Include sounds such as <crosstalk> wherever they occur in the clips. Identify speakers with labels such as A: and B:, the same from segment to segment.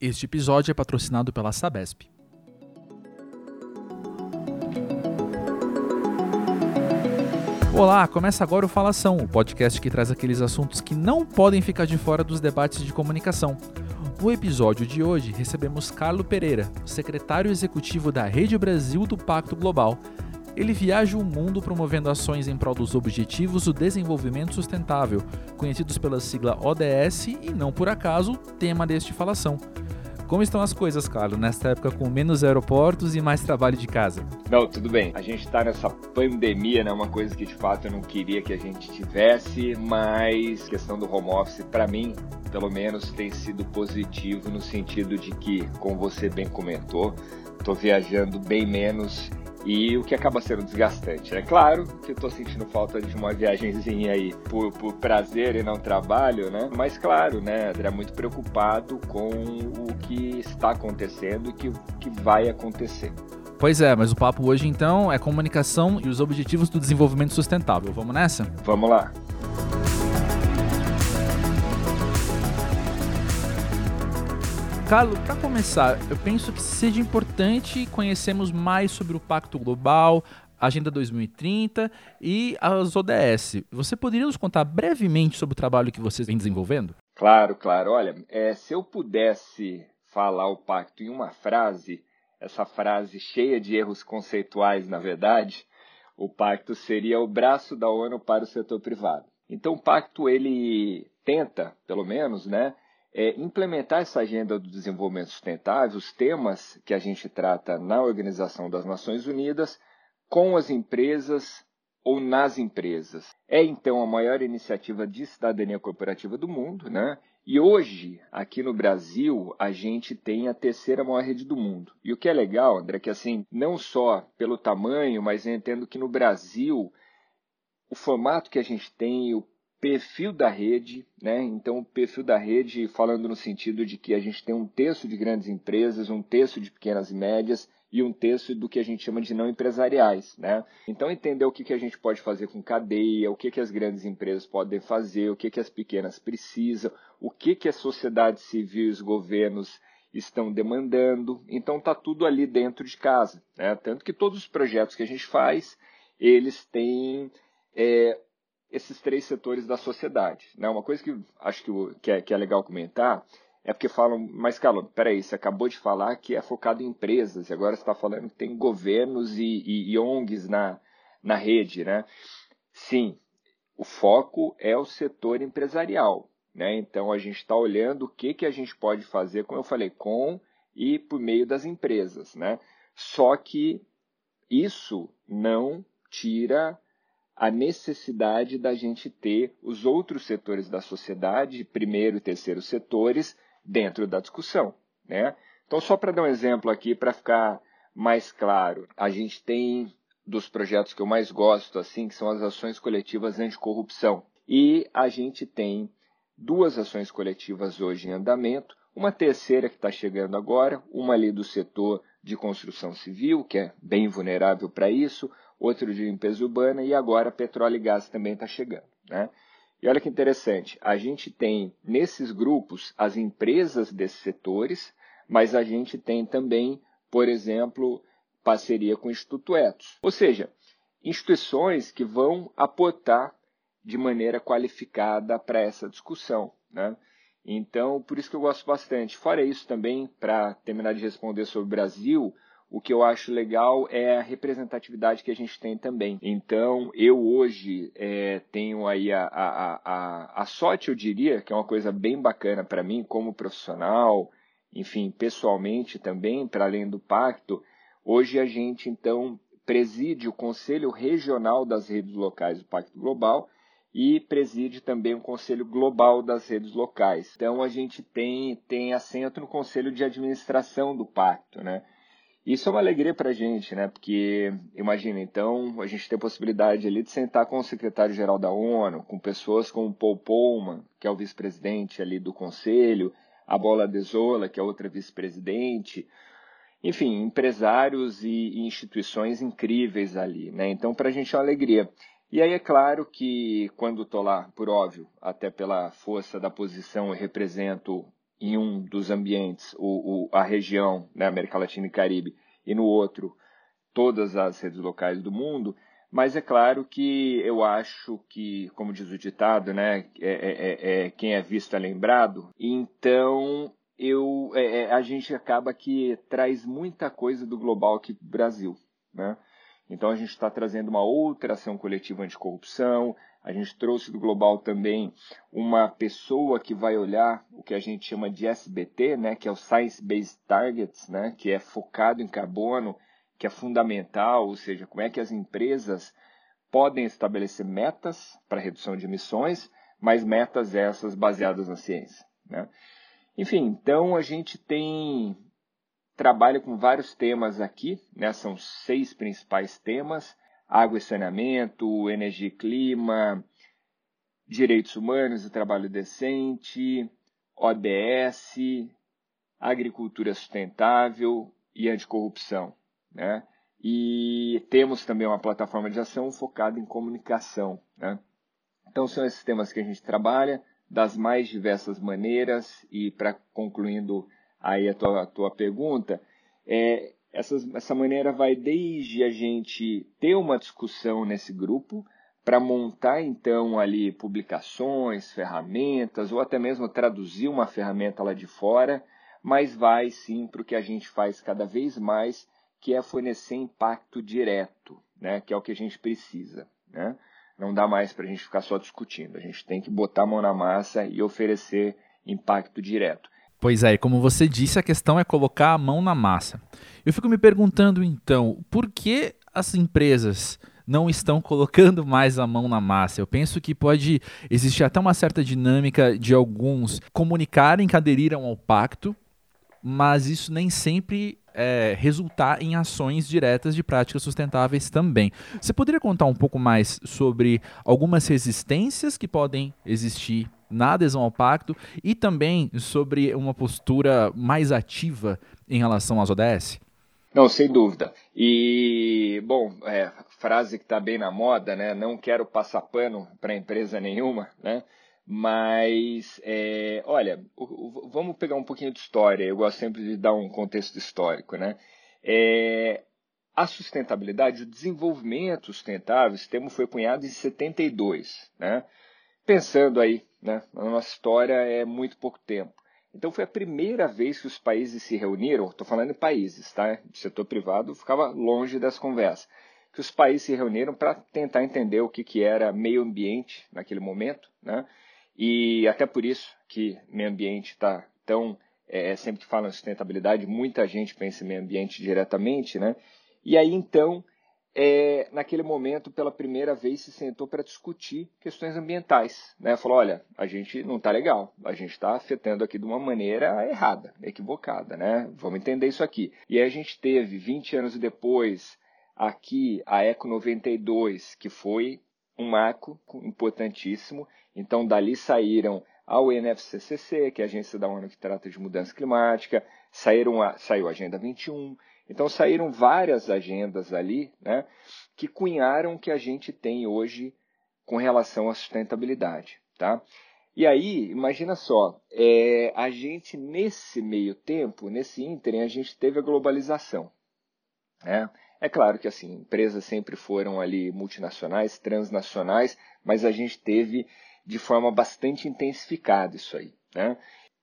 A: Este episódio é patrocinado pela Sabesp. Olá, começa agora o Falação, o podcast que traz aqueles assuntos que não podem ficar de fora dos debates de comunicação. No episódio de hoje, recebemos Carlo Pereira, secretário executivo da Rede Brasil do Pacto Global. Ele viaja o mundo promovendo ações em prol dos Objetivos do Desenvolvimento Sustentável, conhecidos pela sigla ODS e não por acaso tema deste Falação. Como estão as coisas, Carlos, nesta época com menos aeroportos e mais trabalho de casa?
B: Não, tudo bem. A gente está nessa pandemia, né? Uma coisa que de fato eu não queria que a gente tivesse, mas questão do home office, para mim, pelo menos, tem sido positivo no sentido de que, como você bem comentou, estou viajando bem menos e o que acaba sendo desgastante. É claro que eu tô sentindo falta de uma viagemzinha aí por, por prazer e não trabalho, né? Mas claro, né, André, muito preocupado com o que está acontecendo e que, que vai acontecer.
A: Pois é, mas o papo hoje então é comunicação e os objetivos do desenvolvimento sustentável. Vamos nessa?
B: Vamos lá.
A: Carlos, para começar, eu penso que seja importante conhecermos mais sobre o Pacto Global, Agenda 2030 e as ODS. Você poderia nos contar brevemente sobre o trabalho que vocês vêm desenvolvendo?
B: Claro, claro. Olha, é, se eu pudesse falar o pacto em uma frase, essa frase cheia de erros conceituais, na verdade, o pacto seria o braço da ONU para o setor privado. Então, o pacto ele tenta, pelo menos, né, é, implementar essa agenda do desenvolvimento sustentável, os temas que a gente trata na Organização das Nações Unidas, com as empresas ou nas empresas. É então a maior iniciativa de cidadania corporativa do mundo, né? E hoje, aqui no Brasil, a gente tem a terceira maior rede do mundo. E o que é legal, André, é que assim, não só pelo tamanho, mas eu entendo que no Brasil, o formato que a gente tem, o perfil da rede, né? Então, o perfil da rede, falando no sentido de que a gente tem um terço de grandes empresas, um terço de pequenas e médias e um terço do que a gente chama de não empresariais, né? Então, entender o que, que a gente pode fazer com cadeia, o que, que as grandes empresas podem fazer, o que, que as pequenas precisam, o que, que a sociedade civil e os governos estão demandando. Então, está tudo ali dentro de casa, né? Tanto que todos os projetos que a gente faz, eles têm é, esses três setores da sociedade. Né? Uma coisa que acho que, que, é, que é legal comentar é porque falam, mas Carlos, peraí, você acabou de falar que é focado em empresas, e agora você está falando que tem governos e, e, e ONGs na, na rede, né? Sim, o foco é o setor empresarial, né? Então a gente está olhando o que, que a gente pode fazer, como eu falei, com e por meio das empresas, né? Só que isso não tira a necessidade da gente ter os outros setores da sociedade, primeiro e terceiro setores, dentro da discussão. Né? Então, só para dar um exemplo aqui, para ficar mais claro, a gente tem dos projetos que eu mais gosto, assim, que são as ações coletivas anticorrupção. E a gente tem duas ações coletivas hoje em andamento, uma terceira que está chegando agora, uma ali do setor de construção civil, que é bem vulnerável para isso, outro de limpeza urbana e agora petróleo e gás também está chegando. Né? E olha que interessante, a gente tem nesses grupos as empresas desses setores, mas a gente tem também, por exemplo, parceria com o Instituto Etos. Ou seja, instituições que vão aportar de maneira qualificada para essa discussão. Né? Então, por isso que eu gosto bastante. Fora isso também, para terminar de responder sobre o Brasil, o que eu acho legal é a representatividade que a gente tem também. Então, eu hoje é, tenho aí a, a, a, a sorte, eu diria, que é uma coisa bem bacana para mim como profissional, enfim, pessoalmente também, para além do pacto. Hoje a gente, então, preside o Conselho Regional das Redes Locais do Pacto Global e preside também o Conselho Global das Redes Locais. Então, a gente tem, tem assento no Conselho de Administração do Pacto, né? Isso é uma alegria para a gente, né? Porque, imagina, então, a gente tem a possibilidade ali de sentar com o secretário-geral da ONU, com pessoas como Paul Pullman, que é o vice-presidente ali do conselho, a Bola Desola, que é outra vice-presidente, enfim, empresários e, instituições incríveis ali, né? Então, para a gente é uma alegria. E aí é claro que quando estou lá, por óbvio, até pela força da posição, eu represento em um dos ambientes o, o, a região, né, América Latina e Caribe, e no outro todas as redes locais do mundo, mas é claro que eu acho que, como diz o ditado, né, é, é, é, é quem é visto é lembrado. Então eu, é, é, a gente acaba que traz muita coisa do global aqui para o Brasil, né? Então a gente está trazendo uma outra ação coletiva anticorrupção. A gente trouxe do global também uma pessoa que vai olhar o que a gente chama de SBT, né, que é o Science Based Targets, né, que é focado em carbono que é fundamental, ou seja, como é que as empresas podem estabelecer metas para redução de emissões, mas metas essas baseadas na ciência. Né? Enfim, então a gente tem trabalha com vários temas aqui, né? são seis principais temas: água e saneamento, energia e clima, direitos humanos e trabalho decente, ODS, agricultura sustentável e anticorrupção. Né? E temos também uma plataforma de ação focada em comunicação. Né? Então, são esses temas que a gente trabalha das mais diversas maneiras. E, para concluindo aí a tua, a tua pergunta, é, essa maneira vai desde a gente ter uma discussão nesse grupo, para montar então ali publicações, ferramentas, ou até mesmo traduzir uma ferramenta lá de fora, mas vai sim para o que a gente faz cada vez mais, que é fornecer impacto direto, né? que é o que a gente precisa. Né? Não dá mais para a gente ficar só discutindo, a gente tem que botar a mão na massa e oferecer impacto direto.
A: Pois é, como você disse, a questão é colocar a mão na massa. Eu fico me perguntando então, por que as empresas não estão colocando mais a mão na massa. Eu penso que pode existir até uma certa dinâmica de alguns comunicarem que aderiram ao pacto, mas isso nem sempre é, resultar em ações diretas de práticas sustentáveis também. Você poderia contar um pouco mais sobre algumas resistências que podem existir na adesão ao pacto e também sobre uma postura mais ativa em relação às ODS?
B: Não, sem dúvida. E, bom, é, frase que está bem na moda, né? Não quero passar pano para empresa nenhuma, né? Mas, é, olha, vamos pegar um pouquinho de história. Eu gosto sempre de dar um contexto histórico, né? É, a sustentabilidade, o desenvolvimento sustentável, esse termo foi cunhado em 72, né? Pensando aí, né? A nossa história é muito pouco tempo. Então foi a primeira vez que os países se reuniram, estou falando em países, tá? O setor privado ficava longe das conversas que os países se reuniram para tentar entender o que, que era meio ambiente naquele momento, né? E até por isso que meio ambiente está tão. É, sempre que falam em sustentabilidade, muita gente pensa em meio ambiente diretamente, né? E aí então, é, naquele momento, pela primeira vez, se sentou para discutir questões ambientais. Né? Falou: olha, a gente não está legal, a gente está afetando aqui de uma maneira errada, equivocada, né? Vamos entender isso aqui. E aí a gente teve, 20 anos depois, aqui a Eco 92, que foi um marco importantíssimo. Então, dali saíram a UNFCCC, que é a agência da ONU que trata de mudança climática, saíram a, saiu a Agenda 21. Então, saíram várias agendas ali né, que cunharam o que a gente tem hoje com relação à sustentabilidade. Tá? E aí, imagina só, é, a gente nesse meio tempo, nesse ínterim, a gente teve a globalização. Né? É claro que assim, empresas sempre foram ali multinacionais, transnacionais, mas a gente teve de forma bastante intensificada isso aí. Né?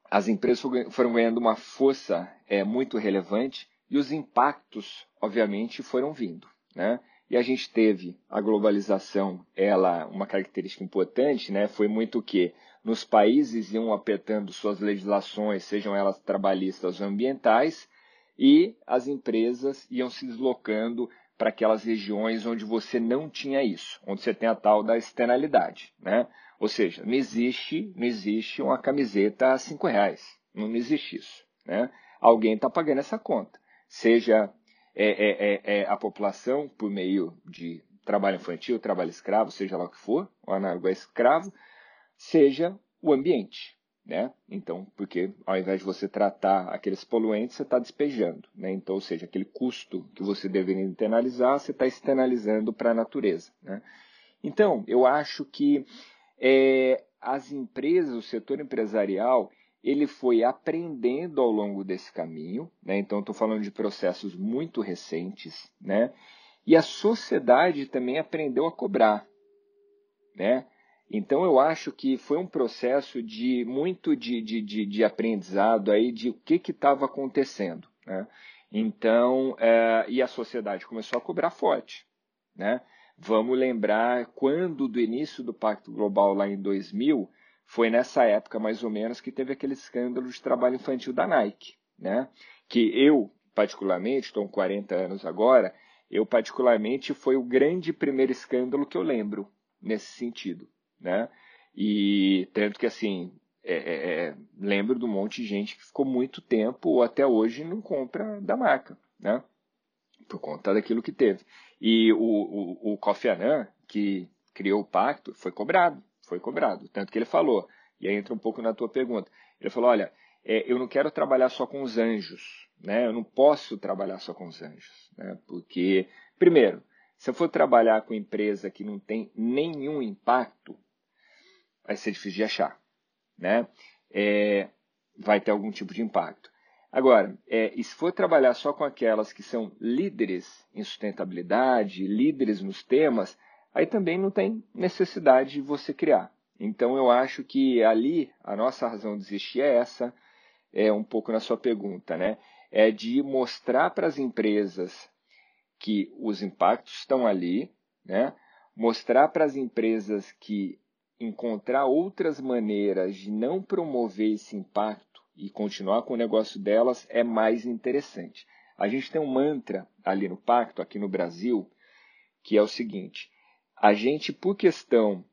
B: As empresas foram ganhando uma força é, muito relevante e os impactos, obviamente, foram vindo. Né? E a gente teve a globalização, ela, uma característica importante, né? foi muito que nos países iam apertando suas legislações, sejam elas trabalhistas ou ambientais, e as empresas iam se deslocando para aquelas regiões onde você não tinha isso, onde você tem a tal da externalidade, né? Ou seja, não existe, não existe uma camiseta a cinco reais, não existe isso, né? Alguém está pagando essa conta, seja é, é, é, é, a população por meio de trabalho infantil, trabalho escravo, seja lá o que for, o análogo a escravo, seja o ambiente, né? Então, porque ao invés de você tratar aqueles poluentes, você está despejando. Né? Então, ou seja, aquele custo que você deveria internalizar, você está externalizando para a natureza. Né? Então, eu acho que é, as empresas, o setor empresarial, ele foi aprendendo ao longo desse caminho, né? então estou falando de processos muito recentes, né? e a sociedade também aprendeu a cobrar. Né? Então eu acho que foi um processo de muito de, de, de, de aprendizado aí de o que estava acontecendo. Né? Então, é, e a sociedade começou a cobrar forte. Né? Vamos lembrar quando do início do Pacto Global lá em 2000, foi nessa época mais ou menos que teve aquele escândalo de trabalho infantil da Nike, né? Que eu, particularmente, estou com 40 anos agora, eu particularmente foi o grande primeiro escândalo que eu lembro nesse sentido, né? E tanto que assim, é, é, é lembro de um monte de gente que ficou muito tempo ou até hoje não compra da marca, né? Por conta daquilo que teve. E o, o, o Kofi Annan, que criou o pacto, foi cobrado, foi cobrado. Tanto que ele falou, e aí entra um pouco na tua pergunta, ele falou, olha, é, eu não quero trabalhar só com os anjos, né? eu não posso trabalhar só com os anjos, né? porque, primeiro, se eu for trabalhar com empresa que não tem nenhum impacto, vai ser difícil de achar. Né? É, vai ter algum tipo de impacto. Agora, é, e se for trabalhar só com aquelas que são líderes em sustentabilidade, líderes nos temas, aí também não tem necessidade de você criar. Então eu acho que ali a nossa razão de existir é essa, é um pouco na sua pergunta, né? É de mostrar para as empresas que os impactos estão ali, né? Mostrar para as empresas que encontrar outras maneiras de não promover esse impacto e continuar com o negócio delas é mais interessante. A gente tem um mantra ali no pacto, aqui no Brasil, que é o seguinte: a gente, por questão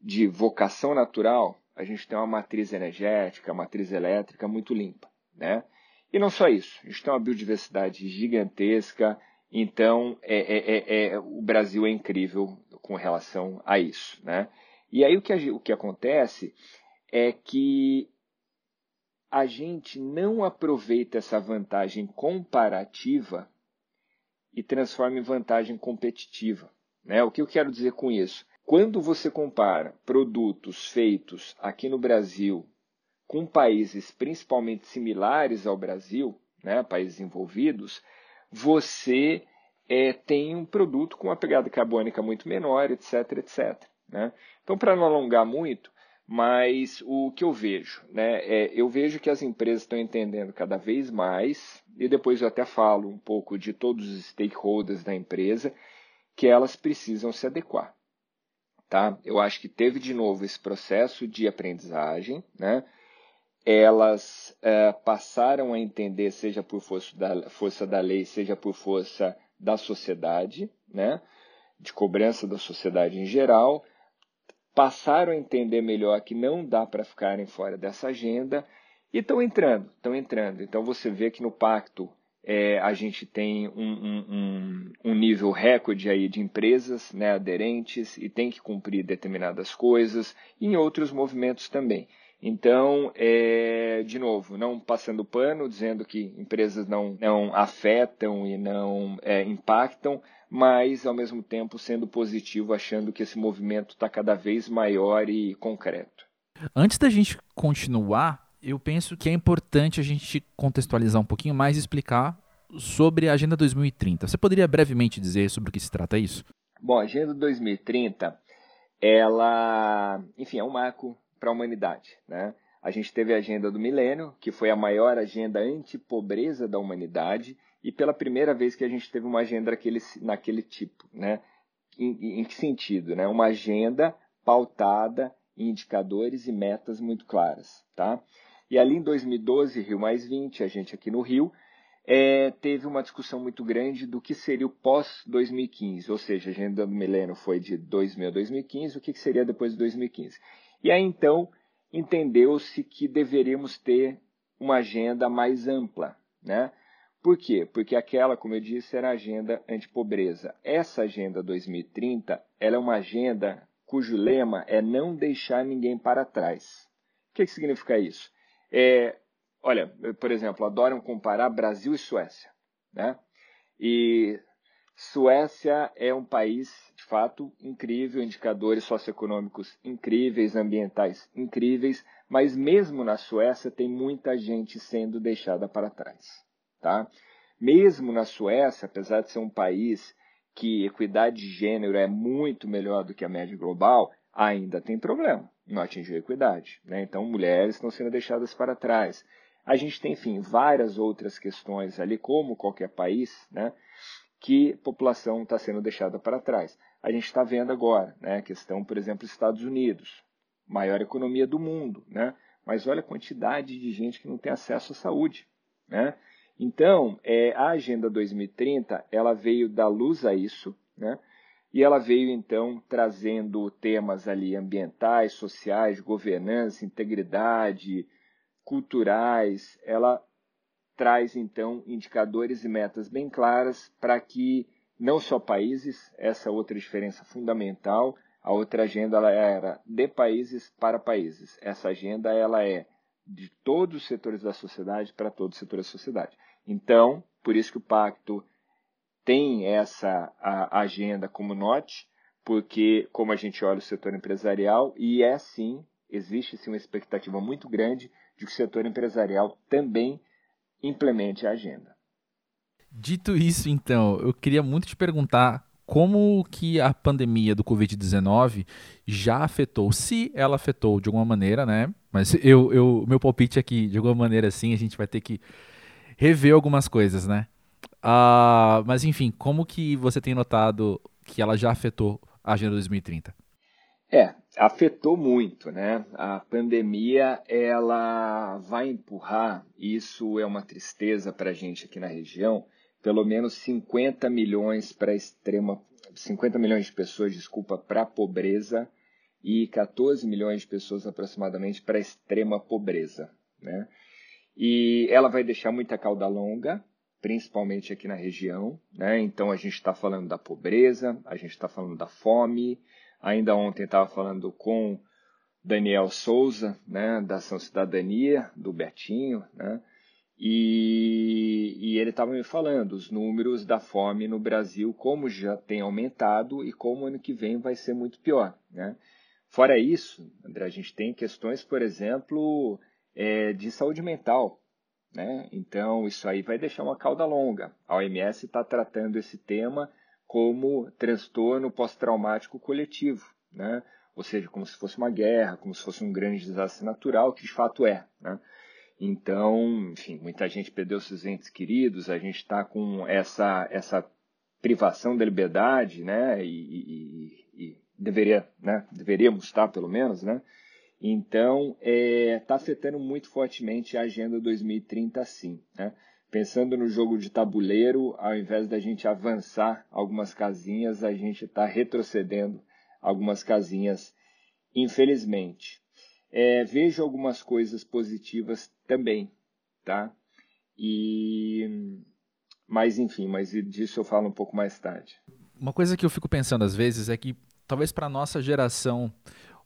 B: de vocação natural, a gente tem uma matriz energética, uma matriz elétrica muito limpa, né? E não só isso, a gente tem uma biodiversidade gigantesca, então é, é, é, é o Brasil é incrível com relação a isso, né? E aí o que, o que acontece é que a gente não aproveita essa vantagem comparativa e transforma em vantagem competitiva. Né? O que eu quero dizer com isso? Quando você compara produtos feitos aqui no Brasil com países principalmente similares ao Brasil, né, países envolvidos, você é, tem um produto com uma pegada carbônica muito menor, etc, etc. Né? Então, para não alongar muito, mas o que eu vejo, né, é, eu vejo que as empresas estão entendendo cada vez mais, e depois eu até falo um pouco de todos os stakeholders da empresa, que elas precisam se adequar. Tá? Eu acho que teve de novo esse processo de aprendizagem, né? elas é, passaram a entender, seja por força da, força da lei, seja por força da sociedade, né? de cobrança da sociedade em geral, passaram a entender melhor que não dá para ficarem fora dessa agenda e estão entrando, estão entrando. Então você vê que no pacto é, a gente tem um, um, um, nível recorde aí de empresas né, aderentes e tem que cumprir determinadas coisas, e em outros movimentos também. Então, é, de novo, não passando pano, dizendo que empresas não, não afetam e não é, impactam, mas ao mesmo tempo sendo positivo, achando que esse movimento está cada vez maior e concreto.
A: Antes da gente continuar, eu penso que é importante a gente contextualizar um pouquinho mais e explicar sobre a Agenda 2030. Você poderia brevemente dizer sobre o que se trata isso?
B: Bom, a Agenda 2030, ela, enfim, é um marco para a humanidade, né? A gente teve a Agenda do Milênio, que foi a maior agenda anti-pobreza da humanidade, e pela primeira vez que a gente teve uma agenda naquele, tipo, né? Em, em que sentido? Né? Uma agenda pautada em indicadores e metas muito claras, tá? E ali em 2012, Rio Mais 20, a gente aqui no Rio, é, teve uma discussão muito grande do que seria o pós-2015, ou seja, a agenda do milênio foi de 2000 a 2015, o que seria depois de 2015. E aí então entendeu-se que deveríamos ter uma agenda mais ampla, né? Por quê? Porque aquela, como eu disse, era a agenda antipobreza. Essa agenda 2030, ela é uma agenda cujo lema é não deixar ninguém para trás. O que, que significa isso? É, olha, por exemplo, adoram comparar Brasil e Suécia. Né? E Suécia é um país, de fato, incrível, indicadores socioeconômicos incríveis, ambientais incríveis, mas mesmo na Suécia tem muita gente sendo deixada para trás. Tá? Mesmo na Suécia, apesar de ser um país que equidade de gênero é muito melhor do que a média global, ainda tem problema, não atingiu a equidade. Né? Então, mulheres estão sendo deixadas para trás. A gente tem, enfim, várias outras questões ali, como qualquer país, né? que população está sendo deixada para trás. A gente está vendo agora, né, a questão, por exemplo, Estados Unidos, maior economia do mundo, né, mas olha a quantidade de gente que não tem acesso à saúde. Né? Então, é, a Agenda 2030 ela veio dar luz a isso, né, e ela veio então trazendo temas ali ambientais, sociais, governança, integridade, culturais. Ela traz então indicadores e metas bem claras para que não só países, essa outra diferença fundamental, a outra agenda ela era de países para países. Essa agenda ela é de todos os setores da sociedade para todos os setores da sociedade. Então, por isso que o pacto tem essa agenda como norte, porque como a gente olha o setor empresarial e é sim, existe sim uma expectativa muito grande de que o setor empresarial também implemente a agenda.
A: Dito isso, então, eu queria muito te perguntar como que a pandemia do Covid-19 já afetou, se ela afetou de alguma maneira, né? Mas eu, eu, meu palpite é que, de alguma maneira, sim, a gente vai ter que rever algumas coisas, né? Uh, mas, enfim, como que você tem notado que ela já afetou a Agenda 2030?
B: É, afetou muito, né? A pandemia ela vai empurrar, isso é uma tristeza para a gente aqui na região, pelo menos 50 milhões para extrema, 50 milhões de pessoas, desculpa, para a pobreza e 14 milhões de pessoas aproximadamente para a extrema pobreza, né? E ela vai deixar muita cauda longa, principalmente aqui na região, né? Então a gente está falando da pobreza, a gente está falando da fome, Ainda ontem estava falando com Daniel Souza, né, da Ação Cidadania, do Betinho, né, e, e ele estava me falando os números da fome no Brasil, como já tem aumentado e como ano que vem vai ser muito pior. Né? Fora isso, André, a gente tem questões, por exemplo, é, de saúde mental. Né? Então, isso aí vai deixar uma cauda longa. A OMS está tratando esse tema como transtorno pós-traumático coletivo, né? ou seja, como se fosse uma guerra, como se fosse um grande desastre natural, que de fato é. Né? Então, enfim, muita gente perdeu seus entes queridos, a gente está com essa, essa privação da liberdade, né? E, e, e deveria, né? Deveríamos estar, pelo menos, né? Então, está é, tá afetando muito fortemente a Agenda 2030, sim. Né? Pensando no jogo de tabuleiro, ao invés da gente avançar algumas casinhas, a gente está retrocedendo algumas casinhas, infelizmente. É, vejo algumas coisas positivas também, tá? E mas enfim, mas disso eu falo um pouco mais tarde.
A: Uma coisa que eu fico pensando às vezes é que talvez para nossa geração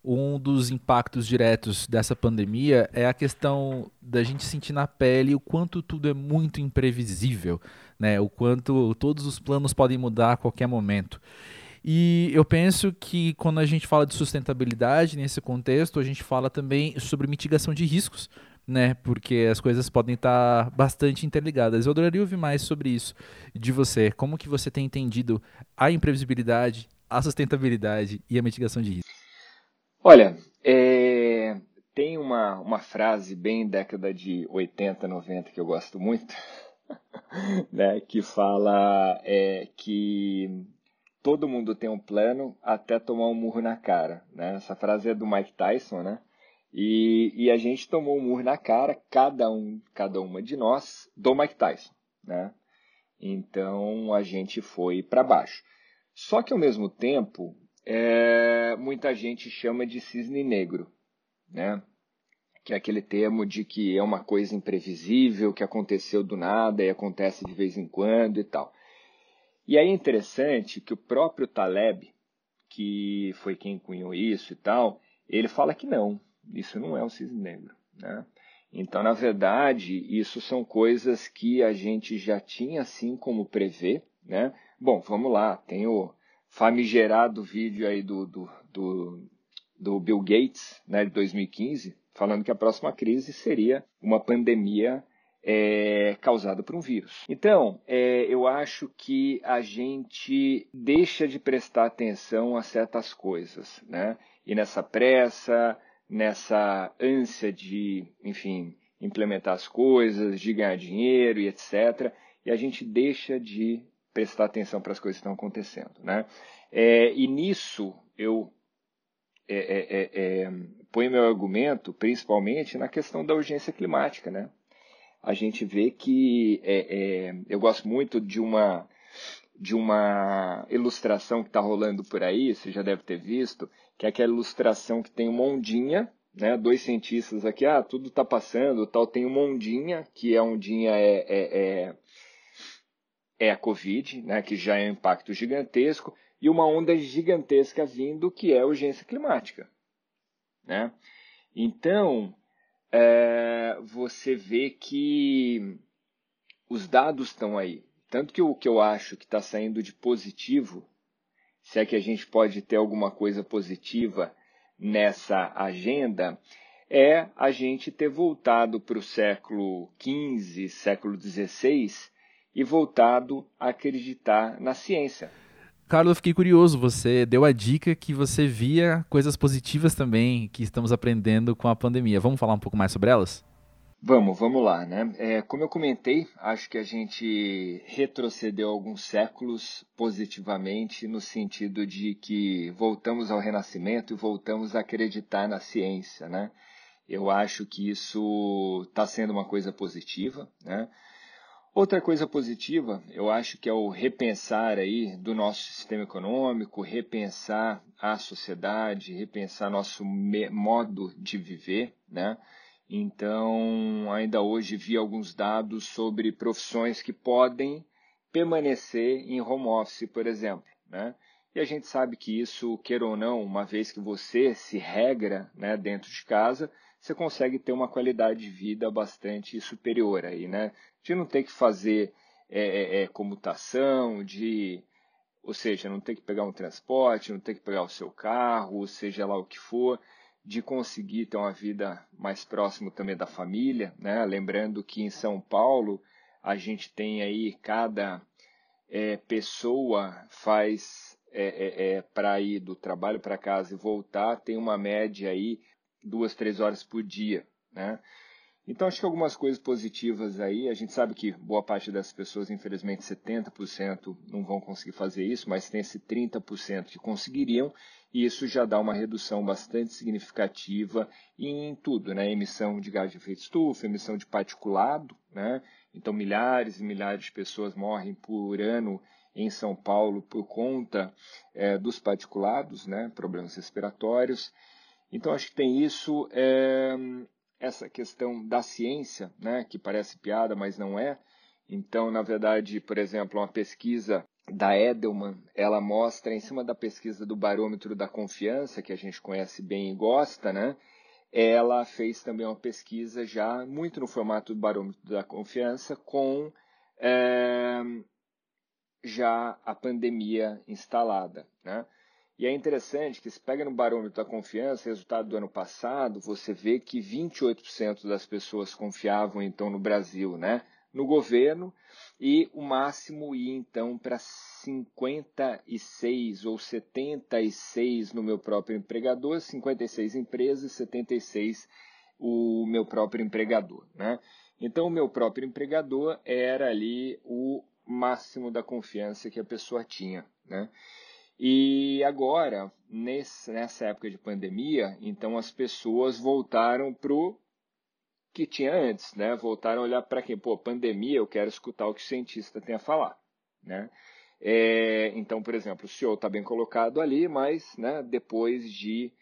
A: um dos impactos diretos dessa pandemia é a questão da gente sentir na pele o quanto tudo é muito imprevisível, né? O quanto todos os planos podem mudar a qualquer momento. E eu penso que quando a gente fala de sustentabilidade nesse contexto, a gente fala também sobre mitigação de riscos, né? Porque as coisas podem estar bastante interligadas. Eu adoraria ouvir mais sobre isso de você. Como que você tem entendido a imprevisibilidade, a sustentabilidade e a mitigação de riscos?
B: Olha, é, tem uma, uma frase bem década de 80, 90 que eu gosto muito, <laughs> né, que fala é, que todo mundo tem um plano até tomar um murro na cara. Né? Essa frase é do Mike Tyson, né? E, e a gente tomou um murro na cara, cada um, cada uma de nós, do Mike Tyson, né? Então a gente foi para baixo. Só que ao mesmo tempo, é, muita gente chama de cisne negro, né? que é aquele termo de que é uma coisa imprevisível, que aconteceu do nada e acontece de vez em quando e tal. E aí é interessante que o próprio Taleb, que foi quem cunhou isso e tal, ele fala que não, isso não é um cisne negro. Né? Então, na verdade, isso são coisas que a gente já tinha assim como prever, né? Bom, vamos lá. Tem o famigerado vídeo aí do, do, do, do Bill Gates, né, de 2015, falando que a próxima crise seria uma pandemia é, causada por um vírus. Então, é, eu acho que a gente deixa de prestar atenção a certas coisas, né? E nessa pressa, nessa ânsia de, enfim, implementar as coisas, de ganhar dinheiro e etc. E a gente deixa de prestar atenção para as coisas que estão acontecendo. Né? É, e nisso eu é, é, é, é ponho meu argumento principalmente na questão da urgência climática. Né? A gente vê que é, eu gosto muito de uma de uma ilustração que está rolando por aí, você já deve ter visto, que é aquela ilustração que tem uma ondinha né, dois cientistas aqui, ah, tudo está passando, tal, tem uma ondinha, que a ondinha é, é, é, é a Covid, né, que já é um impacto gigantesco, e uma onda gigantesca vindo, que é a urgência climática. Né? Então, é, você vê que os dados estão aí. Tanto que o que eu acho que está saindo de positivo, se é que a gente pode ter alguma coisa positiva nessa agenda é a gente ter voltado para o século XV, século XVI e voltado a acreditar na ciência.
A: Carlos, eu fiquei curioso. Você deu a dica que você via coisas positivas também que estamos aprendendo com a pandemia. Vamos falar um pouco mais sobre elas?
B: Vamos, vamos lá, né? É, como eu comentei, acho que a gente retrocedeu alguns séculos positivamente no sentido de que voltamos ao Renascimento e voltamos a acreditar na ciência, né? Eu acho que isso está sendo uma coisa positiva, né? Outra coisa positiva, eu acho que é o repensar aí do nosso sistema econômico, repensar a sociedade, repensar nosso modo de viver, né? Então, ainda hoje vi alguns dados sobre profissões que podem permanecer em home office, por exemplo. Né? E a gente sabe que isso, queira ou não, uma vez que você se regra né, dentro de casa, você consegue ter uma qualidade de vida bastante superior aí, né? De não ter que fazer é, é, é comutação, de, ou seja, não ter que pegar um transporte, não ter que pegar o seu carro, seja lá o que for de conseguir ter uma vida mais próximo também da família, né? Lembrando que em São Paulo a gente tem aí cada é, pessoa faz é, é, é para ir do trabalho para casa e voltar tem uma média aí duas três horas por dia, né? Então acho que algumas coisas positivas aí. A gente sabe que boa parte das pessoas, infelizmente 70% não vão conseguir fazer isso, mas tem esse 30% que conseguiriam e isso já dá uma redução bastante significativa em tudo, né? Emissão de gás de efeito estufa, emissão de particulado, né? Então milhares e milhares de pessoas morrem por ano em São Paulo por conta é, dos particulados, né? Problemas respiratórios. Então acho que tem isso, é, essa questão da ciência, né? Que parece piada, mas não é. Então, na verdade, por exemplo, uma pesquisa da Edelman, ela mostra em cima da pesquisa do barômetro da confiança, que a gente conhece bem e gosta, né? Ela fez também uma pesquisa já muito no formato do barômetro da confiança, com é, já a pandemia instalada, né? E é interessante que se pega no barômetro da confiança, resultado do ano passado, você vê que 28% das pessoas confiavam então no Brasil, né? no governo e o máximo ia então para 56 ou 76 no meu próprio empregador, 56 empresas, 76 o meu próprio empregador, né? Então o meu próprio empregador era ali o máximo da confiança que a pessoa tinha, né? E agora, nesse, nessa época de pandemia, então as pessoas voltaram para o que tinha antes, né? Voltaram a olhar para quem? Pô, pandemia, eu quero escutar o que o cientista tem a falar, né? É, então, por exemplo, o senhor está bem colocado ali, mas né, depois de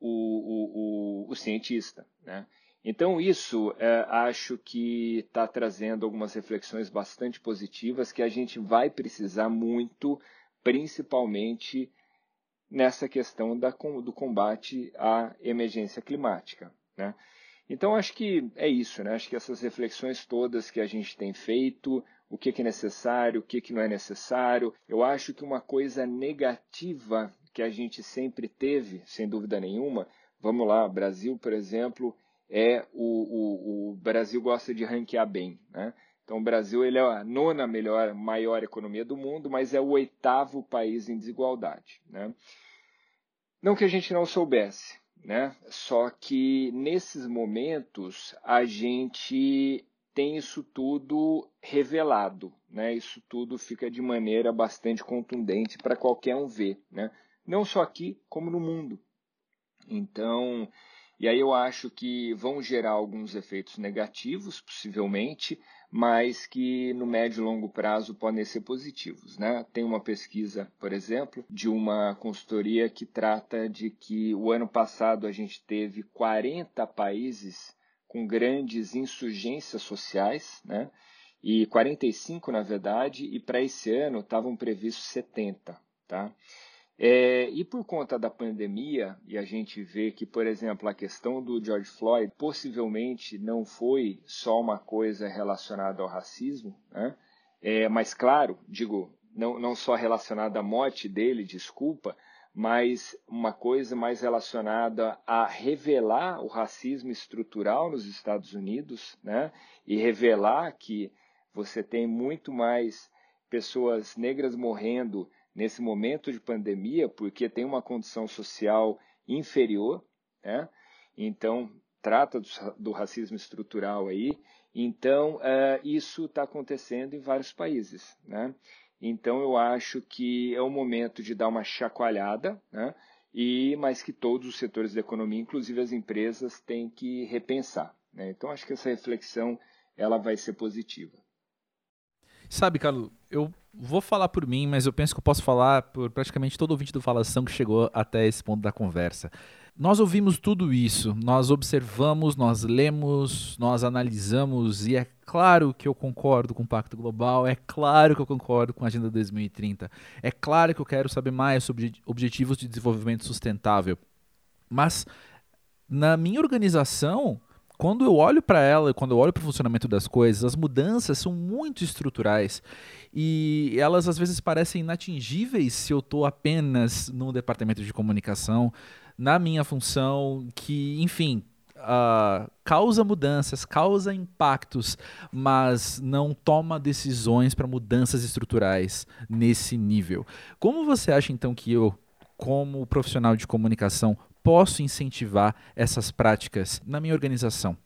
B: o, o, o, o cientista, né? Então, isso é, acho que está trazendo algumas reflexões bastante positivas que a gente vai precisar muito, principalmente nessa questão da, do combate à emergência climática. Né? Então, acho que é isso, né? Acho que essas reflexões todas que a gente tem feito, o que, que é necessário, o que, que não é necessário. Eu acho que uma coisa negativa que a gente sempre teve, sem dúvida nenhuma, vamos lá, Brasil, por exemplo, é o, o, o Brasil gosta de ranquear bem, né? Então, o Brasil ele é a nona melhor, maior economia do mundo, mas é o oitavo país em desigualdade. Né? Não que a gente não soubesse, né? só que nesses momentos a gente tem isso tudo revelado. Né? Isso tudo fica de maneira bastante contundente para qualquer um ver. Né? Não só aqui, como no mundo. Então, e aí eu acho que vão gerar alguns efeitos negativos, possivelmente, mas que no médio e longo prazo podem ser positivos. Né? Tem uma pesquisa, por exemplo, de uma consultoria que trata de que o ano passado a gente teve 40 países com grandes insurgências sociais, né? e 45 na verdade, e para esse ano estavam previstos 70. Tá? É, e por conta da pandemia, e a gente vê que, por exemplo, a questão do George Floyd possivelmente não foi só uma coisa relacionada ao racismo, né? é, mas claro, digo, não, não só relacionada à morte dele, desculpa, mas uma coisa mais relacionada a revelar o racismo estrutural nos Estados Unidos, né? E revelar que você tem muito mais pessoas negras morrendo nesse momento de pandemia, porque tem uma condição social inferior, né? então trata do, do racismo estrutural aí, então uh, isso está acontecendo em vários países. Né? Então eu acho que é o momento de dar uma chacoalhada, né? e mas que todos os setores da economia, inclusive as empresas, têm que repensar. Né? Então acho que essa reflexão ela vai ser positiva.
A: Sabe, Carlos, eu vou falar por mim, mas eu penso que eu posso falar por praticamente todo ouvinte do Falação que chegou até esse ponto da conversa. Nós ouvimos tudo isso, nós observamos, nós lemos, nós analisamos, e é claro que eu concordo com o Pacto Global, é claro que eu concordo com a Agenda 2030, é claro que eu quero saber mais sobre objetivos de desenvolvimento sustentável. Mas na minha organização, quando eu olho para ela, quando eu olho para o funcionamento das coisas, as mudanças são muito estruturais e elas às vezes parecem inatingíveis se eu estou apenas no departamento de comunicação, na minha função, que, enfim, uh, causa mudanças, causa impactos, mas não toma decisões para mudanças estruturais nesse nível. Como você acha então que eu, como profissional de comunicação, posso incentivar essas práticas na minha organização?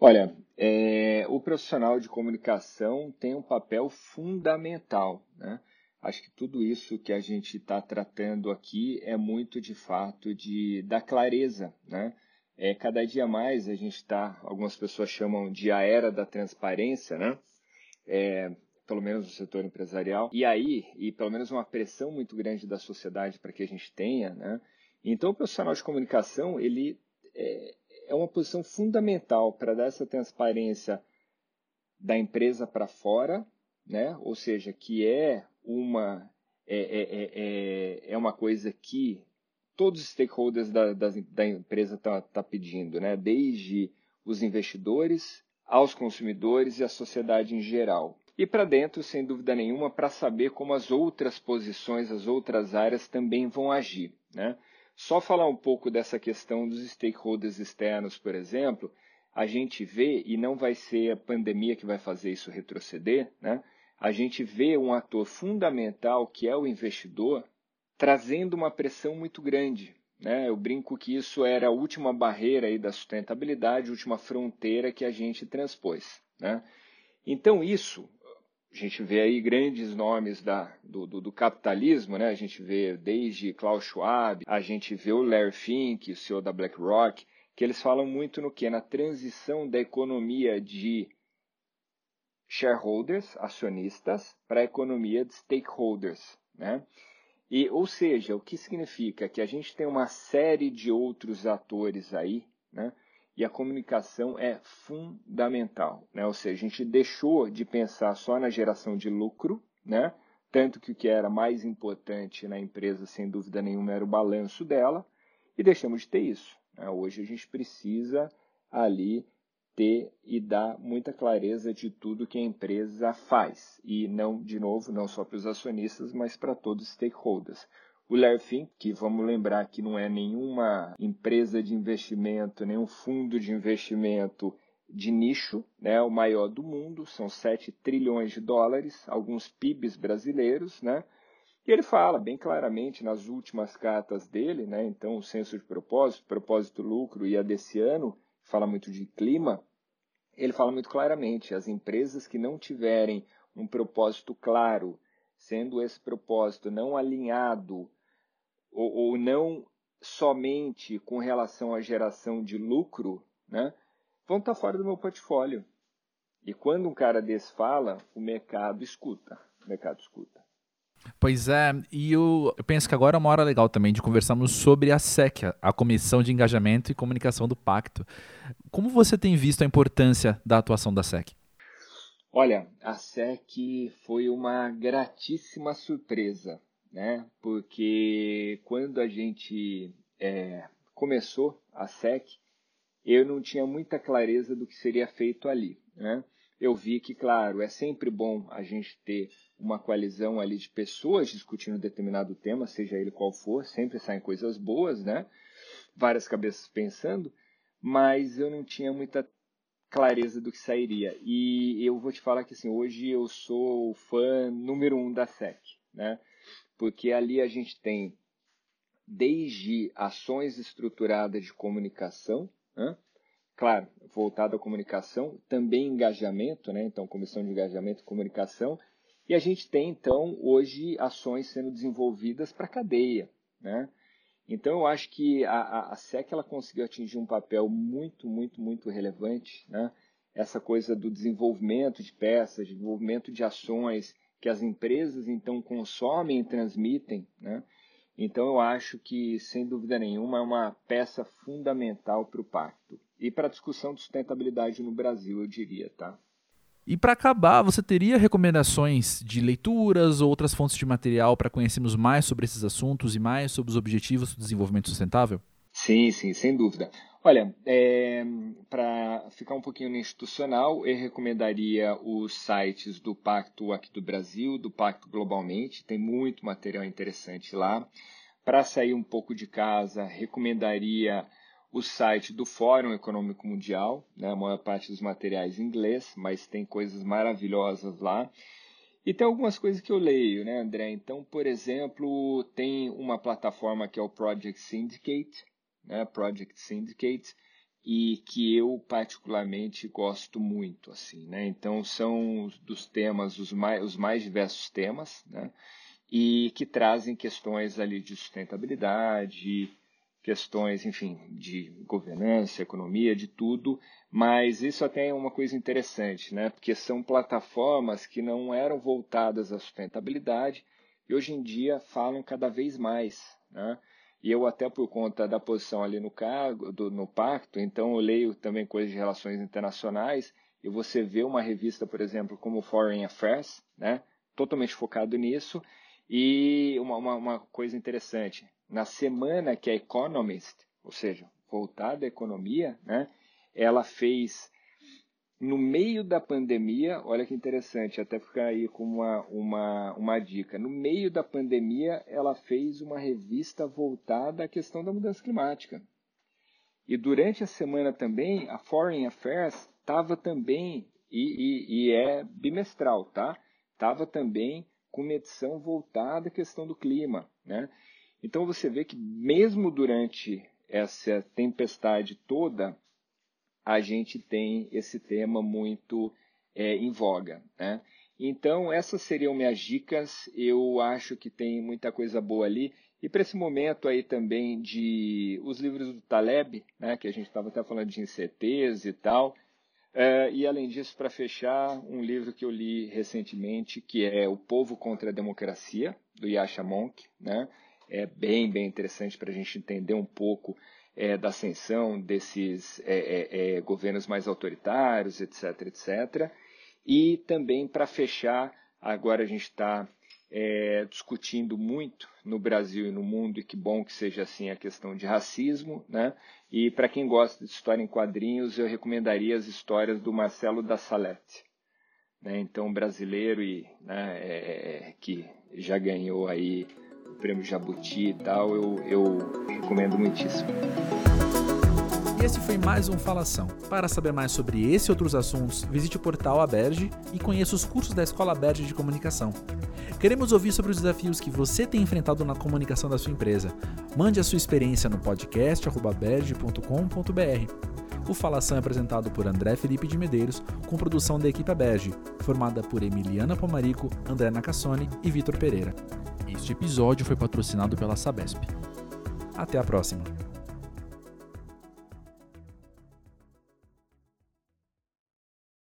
B: Olha, é, o profissional de comunicação tem um papel fundamental. Né? Acho que tudo isso que a gente está tratando aqui é muito de fato de da clareza. Né? É, cada dia mais a gente está, algumas pessoas chamam de a era da transparência, né? É, pelo menos no setor empresarial. E aí, e pelo menos uma pressão muito grande da sociedade para que a gente tenha, né? Então, o profissional de comunicação ele é, é uma posição fundamental para dar essa transparência da empresa para fora, né? Ou seja, que é uma é, é, é, é, é uma coisa que todos os stakeholders da, da, da empresa estão tá, tá pedindo, né? Desde os investidores aos consumidores e à sociedade em geral. E para dentro, sem dúvida nenhuma, para saber como as outras posições, as outras áreas também vão agir. Né? Só falar um pouco dessa questão dos stakeholders externos, por exemplo, a gente vê, e não vai ser a pandemia que vai fazer isso retroceder, né? a gente vê um ator fundamental, que é o investidor, trazendo uma pressão muito grande. Né? Eu brinco que isso era a última barreira aí da sustentabilidade, a última fronteira que a gente transpôs. Né? Então, isso a gente vê aí grandes nomes da, do, do, do, capitalismo, né? A gente vê desde Klaus Schwab, a gente vê o Larry Fink, o CEO da BlackRock, que eles falam muito no que? Na transição da economia de shareholders, acionistas, para a economia de stakeholders, né? E, ou seja, o que significa? Que a gente tem uma série de outros atores aí, né? E a comunicação é fundamental. Né? Ou seja, a gente deixou de pensar só na geração de lucro, né? tanto que o que era mais importante na empresa, sem dúvida nenhuma, era o balanço dela, e deixamos de ter isso. Né? Hoje a gente precisa ali ter e dar muita clareza de tudo que a empresa faz. E não, de novo, não só para os acionistas, mas para todos os stakeholders. O Larry Fink, que vamos lembrar que não é nenhuma empresa de investimento, nenhum fundo de investimento de nicho, né, o maior do mundo, são 7 trilhões de dólares, alguns PIBs brasileiros, né? E ele fala bem claramente nas últimas cartas dele, né, então o senso de propósito, propósito lucro e a desse ano, fala muito de clima, ele fala muito claramente, as empresas que não tiverem um propósito claro, sendo esse propósito não alinhado ou, ou não somente com relação à geração de lucro, né, vão estar fora do meu portfólio. E quando um cara desse fala, o mercado escuta. O mercado escuta.
A: Pois é, e eu, eu, penso que agora é uma hora legal também de conversarmos sobre a SEC, a Comissão de Engajamento e Comunicação do Pacto. Como você tem visto a importância da atuação da SEC?
B: Olha, a SEC foi uma gratíssima surpresa, né? Porque quando a gente é, começou a SEC, eu não tinha muita clareza do que seria feito ali, né? Eu vi que, claro, é sempre bom a gente ter uma coalizão ali de pessoas discutindo determinado tema, seja ele qual for, sempre saem coisas boas, né? Várias cabeças pensando, mas eu não tinha muita clareza do que sairia. E eu vou te falar que assim, hoje eu sou o fã número um da SEC, né? Porque ali a gente tem desde ações estruturadas de comunicação, né? claro, voltado à comunicação, também engajamento, né? Então, comissão de engajamento e comunicação, e a gente tem, então, hoje, ações sendo desenvolvidas para a cadeia. Né? Então, eu acho que a, a, SEC ela conseguiu atingir um papel muito, muito, muito relevante. Né? Essa coisa do desenvolvimento de peças, desenvolvimento de ações que as empresas, então, consomem e transmitem. Né? Então, eu acho que, sem dúvida nenhuma, é uma peça fundamental para o pacto. E para a discussão de sustentabilidade no Brasil, eu diria, tá?
A: E para acabar, você teria recomendações de leituras ou outras fontes de material para conhecermos mais sobre esses assuntos e mais sobre os objetivos do desenvolvimento sustentável?
B: Sim, sim, sem dúvida. Olha, é, para ficar um pouquinho no institucional, eu recomendaria os sites do Pacto aqui do Brasil, do Pacto Globalmente, tem muito material interessante lá. Para sair um pouco de casa, recomendaria o site do Fórum Econômico Mundial, né, a maior parte dos materiais em inglês, mas tem coisas maravilhosas lá. E tem algumas coisas que eu leio, né, André? Então, por exemplo, tem uma plataforma que é o Project Syndicate, né, Project Syndicate, e que eu particularmente gosto muito, assim, né? Então, são dos temas, os mais, os mais diversos temas, né? E que trazem questões ali de sustentabilidade, questões, enfim, de governança, economia, de tudo, mas isso até é uma coisa interessante, né? Porque são plataformas que não eram voltadas à sustentabilidade e hoje em dia falam cada vez mais, né? E eu até por conta da posição ali no cargo, do, no pacto, então eu leio também coisas de relações internacionais e você vê uma revista, por exemplo, como Foreign Affairs, né? Totalmente focado nisso e uma, uma, uma coisa interessante, na semana que a Economist, ou seja, voltada à economia, né, ela fez no meio da pandemia, olha que interessante, até ficar aí com uma, uma, uma dica. No meio da pandemia, ela fez uma revista voltada à questão da mudança climática. E durante a semana também, a Foreign Affairs estava também, e, e, e é bimestral, tá? Estava também com uma edição voltada à questão do clima, né? Então você vê que mesmo durante essa tempestade toda, a gente tem esse tema muito é, em voga. Né? Então, essas seriam minhas dicas. Eu acho que tem muita coisa boa ali. E para esse momento aí também de os livros do Taleb, né, que a gente estava até falando de incerteza e tal. É, e além disso, para fechar, um livro que eu li recentemente, que é O Povo contra a Democracia, do Yasha Monk, né? É bem, bem interessante para a gente entender um pouco é, da ascensão desses é, é, é, governos mais autoritários, etc, etc. E também para fechar, agora a gente está é, discutindo muito no Brasil e no mundo, e que bom que seja assim a questão de racismo. Né? E para quem gosta de história em quadrinhos, eu recomendaria as histórias do Marcelo da Salete. Né? Então, brasileiro e né, é, que já ganhou aí prêmio Jabuti e tal, eu, eu recomendo muitíssimo.
A: E esse foi mais um Falação. Para saber mais sobre esse e outros assuntos, visite o portal Aberge e conheça os cursos da Escola Aberge de Comunicação. Queremos ouvir sobre os desafios que você tem enfrentado na comunicação da sua empresa. Mande a sua experiência no podcast.aberge.com.br. O Falação é apresentado por André Felipe de Medeiros, com produção da equipe Aberge, formada por Emiliana Pomarico, André Nacassone e Vitor Pereira. Este episódio foi patrocinado pela Sabesp. Até a próxima!